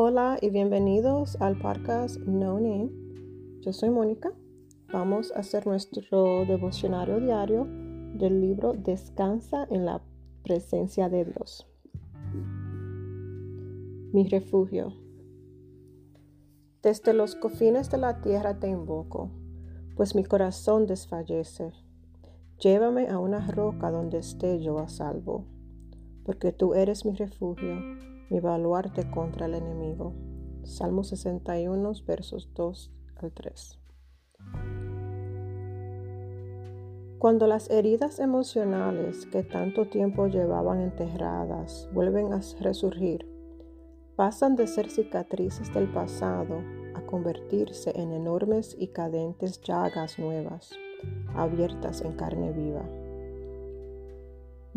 Hola y bienvenidos al podcast No Name. Yo soy Mónica. Vamos a hacer nuestro devocionario diario del libro Descansa en la presencia de Dios. Mi refugio. Desde los cofines de la tierra te invoco, pues mi corazón desfallece. Llévame a una roca donde esté yo a salvo, porque tú eres mi refugio, mi baluarte contra el enemigo. Salmo 61, versos 2 al 3. Cuando las heridas emocionales que tanto tiempo llevaban enterradas vuelven a resurgir, pasan de ser cicatrices del pasado a convertirse en enormes y cadentes llagas nuevas abiertas en carne viva.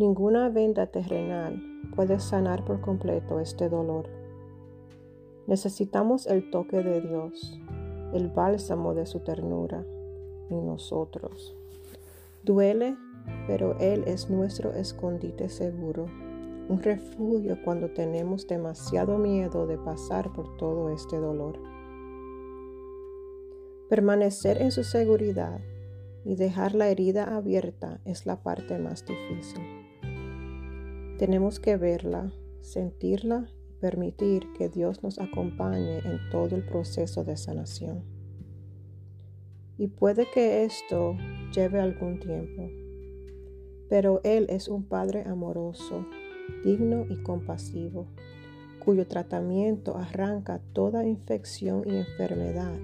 Ninguna venda terrenal puede sanar por completo este dolor. Necesitamos el toque de Dios, el bálsamo de su ternura en nosotros. Duele, pero Él es nuestro escondite seguro, un refugio cuando tenemos demasiado miedo de pasar por todo este dolor. Permanecer en su seguridad y dejar la herida abierta es la parte más difícil. Tenemos que verla, sentirla y permitir que Dios nos acompañe en todo el proceso de sanación. Y puede que esto lleve algún tiempo, pero Él es un Padre amoroso, digno y compasivo, cuyo tratamiento arranca toda infección y enfermedad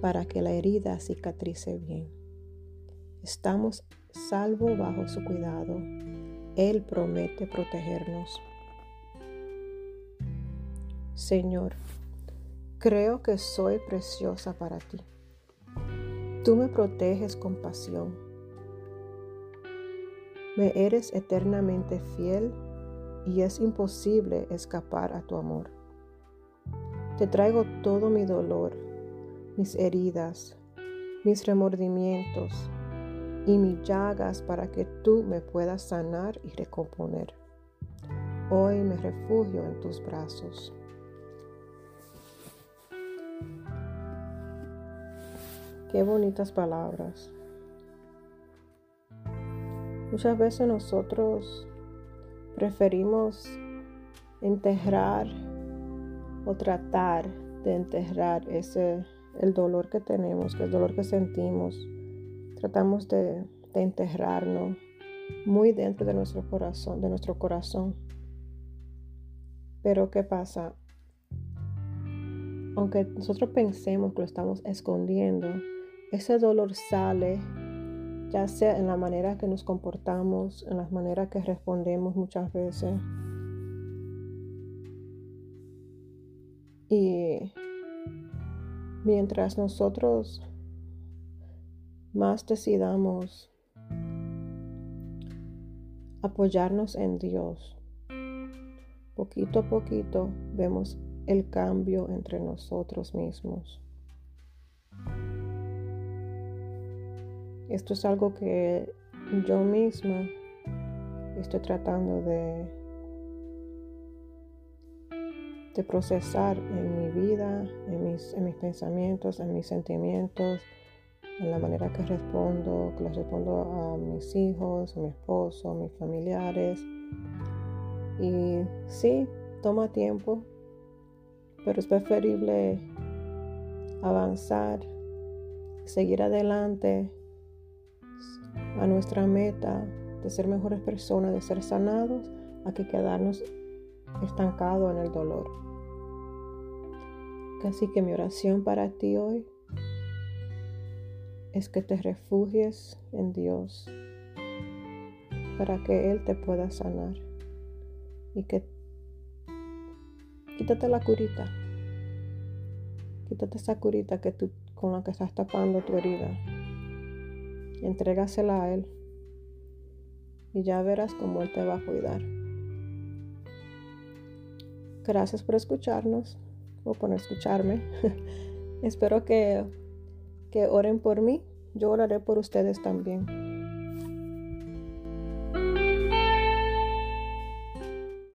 para que la herida cicatrice bien. Estamos salvos bajo su cuidado. Él promete protegernos. Señor, creo que soy preciosa para ti. Tú me proteges con pasión. Me eres eternamente fiel y es imposible escapar a tu amor. Te traigo todo mi dolor, mis heridas, mis remordimientos, y mis llagas para que tú me puedas sanar y recomponer. Hoy me refugio en tus brazos. Qué bonitas palabras. Muchas veces nosotros preferimos enterrar o tratar de enterrar ese el dolor que tenemos, el dolor que sentimos Tratamos de, enterrarnos muy dentro de nuestro corazón, de nuestro corazón. Pero ¿qué pasa? Aunque nosotros pensemos que lo estamos escondiendo, ese dolor sale ya sea en la manera que nos comportamos, en las maneras que respondemos muchas veces. Y mientras nosotros más decidamos apoyarnos en Dios, poquito a poquito vemos el cambio entre nosotros mismos. Esto es algo que yo misma estoy tratando de, procesar en mi vida, en mis, en mis pensamientos, en mis sentimientos, en la manera que respondo, que les respondo a mis hijos, a mi esposo, a mis familiares. Y sí, toma tiempo, pero es preferible avanzar, seguir adelante a nuestra meta de ser mejores personas, de ser sanados, a que quedarnos estancados en el dolor. Así que mi oración para ti hoy es que te refugies en Dios para que Él te pueda sanar y que quítate la curita, quítate esa curita que tú, con la que estás tapando tu herida, entrégasela a Él y ya verás cómo Él te va a cuidar. Gracias por escucharnos o por escucharme. Espero que que oren por mí, yo oraré por ustedes también.